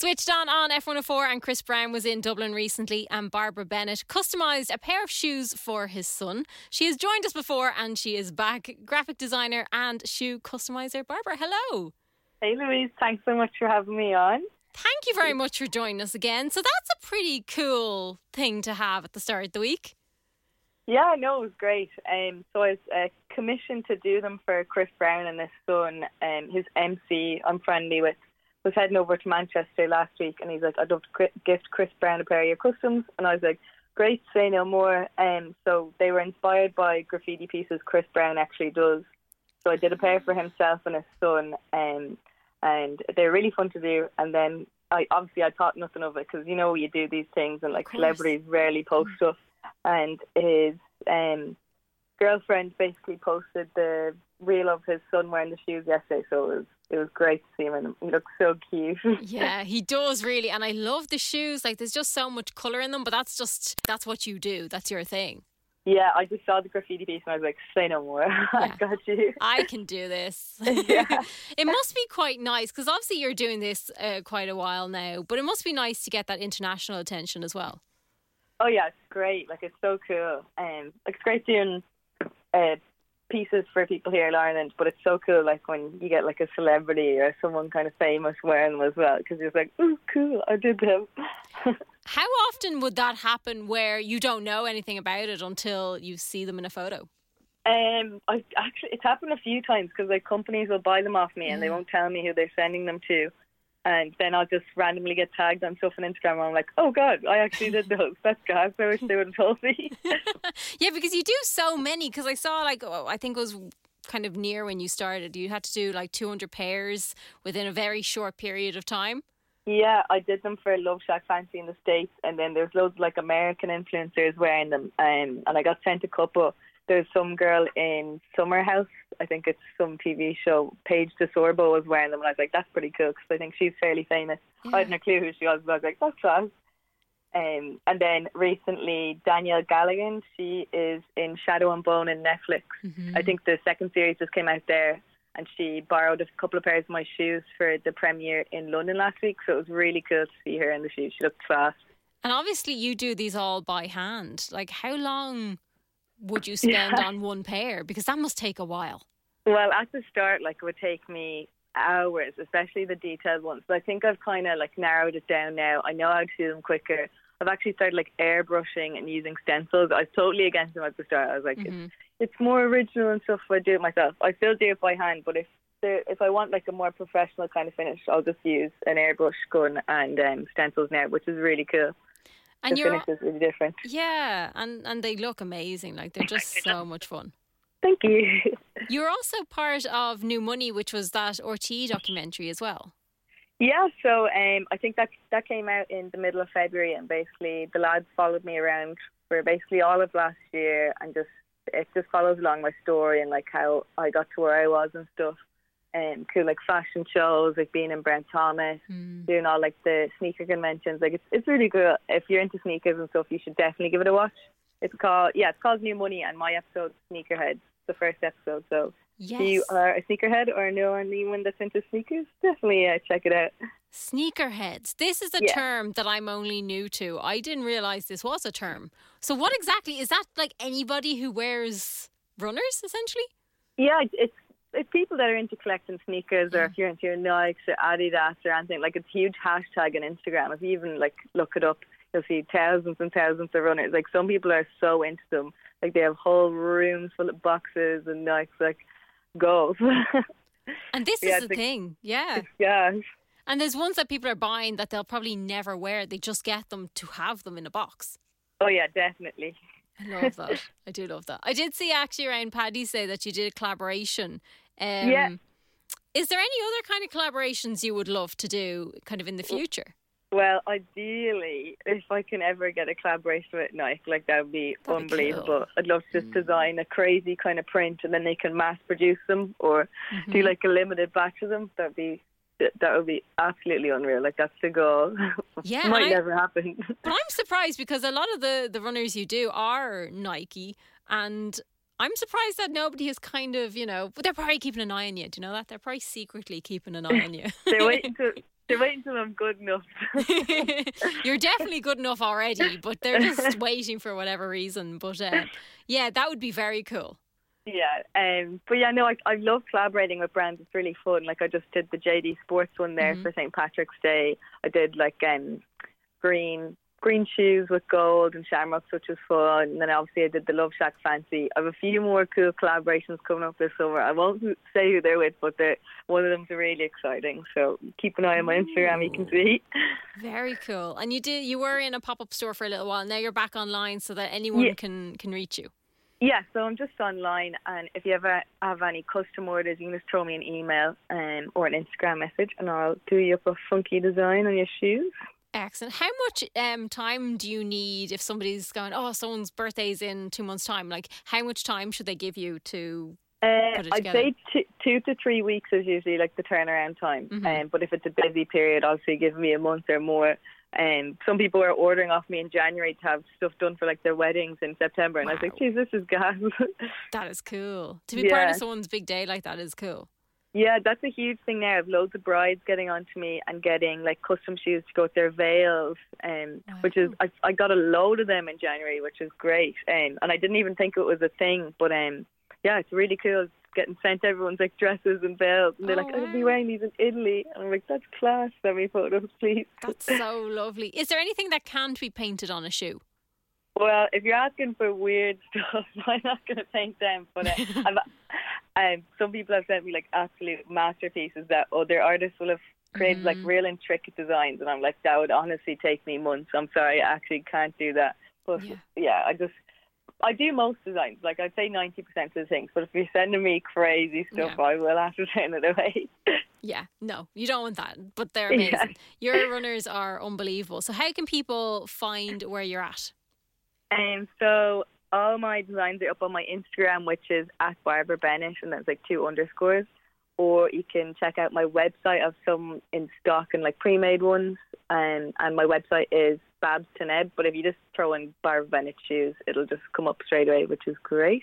Switched on on F104 and Chris Brown was in Dublin recently and Barbara Bennett customised a pair of shoes for his son. She has joined us before and she is back, graphic designer and shoe customiser. Barbara, hello. Hey Louise, thanks so much for having me on. Thank you very much for joining us again. So that's a pretty cool thing to have at the start of the week. Yeah, no, it was great. Um, so I was uh, commissioned to do them for Chris Brown and his son, um, his MC. I'm friendly with. Was heading over to Manchester last week, and he's like, "I'd love to gift Chris Brown a pair of your customs," and I was like, "Great, say no more." Um, so they were inspired by graffiti pieces Chris Brown actually does. So I did a pair for himself and his son, um, and they're really fun to do. And then I obviously I thought nothing of it because you know you do these things and like celebrities rarely post stuff. And his um, girlfriend basically posted the reel of his son wearing the shoes yesterday, so it was it was great to see him and he looks so cute. yeah, he does really, and I love the shoes. Like there's just so much color in them, but that's just that's what you do. That's your thing. Yeah, I just saw the graffiti piece and I was like, say no more. Yeah. I got you. I can do this. Yeah. it must be quite nice because obviously you're doing this uh, quite a while now, but it must be nice to get that international attention as well. Oh yeah, it's great. Like it's so cool. Um, like it's great doing uh, pieces for people here in Ireland, but it's so cool. Like when you get like a celebrity or someone kind of famous wearing them as well, because you're like, oh, cool, I did them. How often would that happen where you don't know anything about it until you see them in a photo? Um, I actually it's happened a few times because like companies will buy them off me and they won't tell me who they're sending them to, and then I'll just randomly get tagged on stuff on Instagram and I'm like, oh god, I actually did those. That's gas. I wish they would have told me. yeah, because you do so many. Because I saw like oh, I think it was kind of near when you started. You had to do like 200 pairs within a very short period of time. Yeah, I did them for LoveShackFancy in the States, and then there's loads of like American influencers wearing them, um, and I got sent a couple. There's some girl in Summer House, I think it's some TV show, Paige DeSorbo was wearing them, and I was like, that's pretty cool because I think she's fairly famous. Yeah. I had no clue who she was, but I was like, that's class. Um, and then recently, Danielle Galligan, she is in Shadow and Bone in Netflix. Mm-hmm. I think the second series just came out there, and she borrowed a couple of pairs of my shoes for the premiere in London last week. So it was really cool to see her in the shoes. She looked fast. And obviously, you do these all by hand. Like, how long would you spend yeah. on one pair? Because that must take a while. Well, at the start, like, it would take me hours, especially the detailed ones. But I think I've kind of like narrowed it down now. I know how to do them quicker. I've actually started like airbrushing and using stencils. I was totally against them at the start. I was like, mm-hmm. it's, it's more original and stuff. If I do it myself. I still do it by hand, but if there, if I want like a more professional kind of finish, I'll just use an airbrush gun and um, stencils now, which is really cool. And the finish is really different. Yeah, and and they look amazing. Like they're just so much fun. Thank you. You're also part of New Money, which was that RTÉ documentary as well. Yeah, so um, I think that that came out in the middle of February, and basically the lads followed me around for basically all of last year, and just it just follows along my story and like how I got to where I was and stuff. Um, cool like fashion shows, like being in Brown Thomas, mm. doing all like the sneaker conventions. Like it's it's really good. If you're into sneakers and stuff, you should definitely give it a watch. It's called yeah, it's called New Money, and my episode Sneakerhead, the first episode. So Yes. If you are a sneakerhead or know anyone that's into sneakers, definitely uh, check it out. Sneakerheads. This is a yeah. term that I'm only new to. I didn't realize this was a term. So, what exactly is that? Like anybody who wears runners, essentially? Yeah, it's it's people that are into collecting sneakers, or if you're into your Nikes or Adidas or anything. Like it's a huge hashtag on Instagram. If you even like look it up, you'll see thousands and thousands of runners. Like some people are so into them. Like they have whole rooms full of boxes and Nikes. Like goals. and this yeah, is the thing, yeah. Yeah. And there's ones that people are buying that they'll probably never wear. They just get them to have them in a box. Oh yeah, definitely. I love that. I do love that. I did see actually around Paddy's Day that you did a collaboration. Um, yeah. Is there any other kind of collaborations you would love to do, kind of in the future? Well, ideally, if I can ever get a collaboration with Nike, like that would be That'd unbelievable. Be cool. I'd love to just mm. design a crazy kind of print, and then they can mass produce them or mm-hmm. do like a limited batch of them. That'd be that would be absolutely unreal. Like that's the goal. Yeah, might I, never happen. but I'm surprised because a lot of the the runners you do are Nike, and I'm surprised that nobody has kind of you know. They're probably keeping an eye on you. Do you know that they're probably secretly keeping an eye on you? they're waiting to they're waiting until I'm good enough. You're definitely good enough already, but they're just waiting for whatever reason. But uh, yeah, that would be very cool. Yeah, um, but yeah, no, I I love collaborating with brands. It's really fun. Like I just did the JD Sports one there mm-hmm. for St Patrick's Day. I did like um green green shoes with gold and shamrocks, which was fun. And then obviously I did the LoveShackFancy. I have a few more cool collaborations coming up this summer. I won't say who they're with, but they're, one of them's really exciting. So keep an eye on my Instagram. You can see. Very cool. And you did you were in a pop up store for a little while. Now you're back online so that anyone yeah. can can reach you. Yeah, so I'm just online, and if you ever have any custom orders, you can just throw me an email um, or an Instagram message, and I'll do you up a funky design on your shoes. Excellent. How much um, time do you need if somebody's going, oh, someone's birthday's in two months' time? Like, how much time should they give you to uh, I'd say two, two to three weeks is usually like the turnaround time. Mm-hmm. Um, but if it's a busy period, obviously give me a month or more. And um, some people are ordering off me in January to have stuff done for like their weddings in September, and wow. I was like, "Geez, this is gas." that is cool. To be yeah. part of someone's big day like that is cool. Yeah, that's a huge thing now. I've loads of brides getting onto me and getting like custom shoes to go with their veils, um, wow. which is I, I got a load of them in January, which is great. Um, and I didn't even think it was a thing, but um, yeah, it's really cool. getting sent everyone's like dresses and veils, and they're oh, like, "I'll be wearing these in Italy," and I'm like, "That's class. Send me photos, please." That's so lovely. Is there anything that can't be painted on a shoe? Well, if you're asking for weird stuff, I'm not going to paint them. But uh, I've um, some people have sent me like absolute masterpieces that other artists will have created mm. like real intricate designs, and I'm like, that would honestly take me months. I'm sorry, I actually can't do that. But yeah, yeah I just I do most designs, like I'd say ninety percent of the things. But if you're sending me crazy stuff, yeah. I will have to send it away. Yeah, no, you don't want that. But they're amazing. Yeah. Your runners are unbelievable. So how can people find where you're at? And um, so all my designs are up on my Instagram, which is at Barbara Bennett, and that's like two underscores. Or you can check out my website. I have some in stock and like pre-made ones, and and my website is Babs to Neb. But if you just throw in Barbara Bennett shoes, it'll just come up straight away, which is great.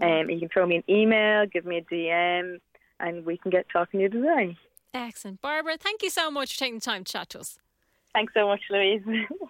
And um, you can throw me an email, give me a DM, and we can get talking your design. Excellent, Barbara. Thank you so much for taking the time to chat to us. Thanks so much, Louise.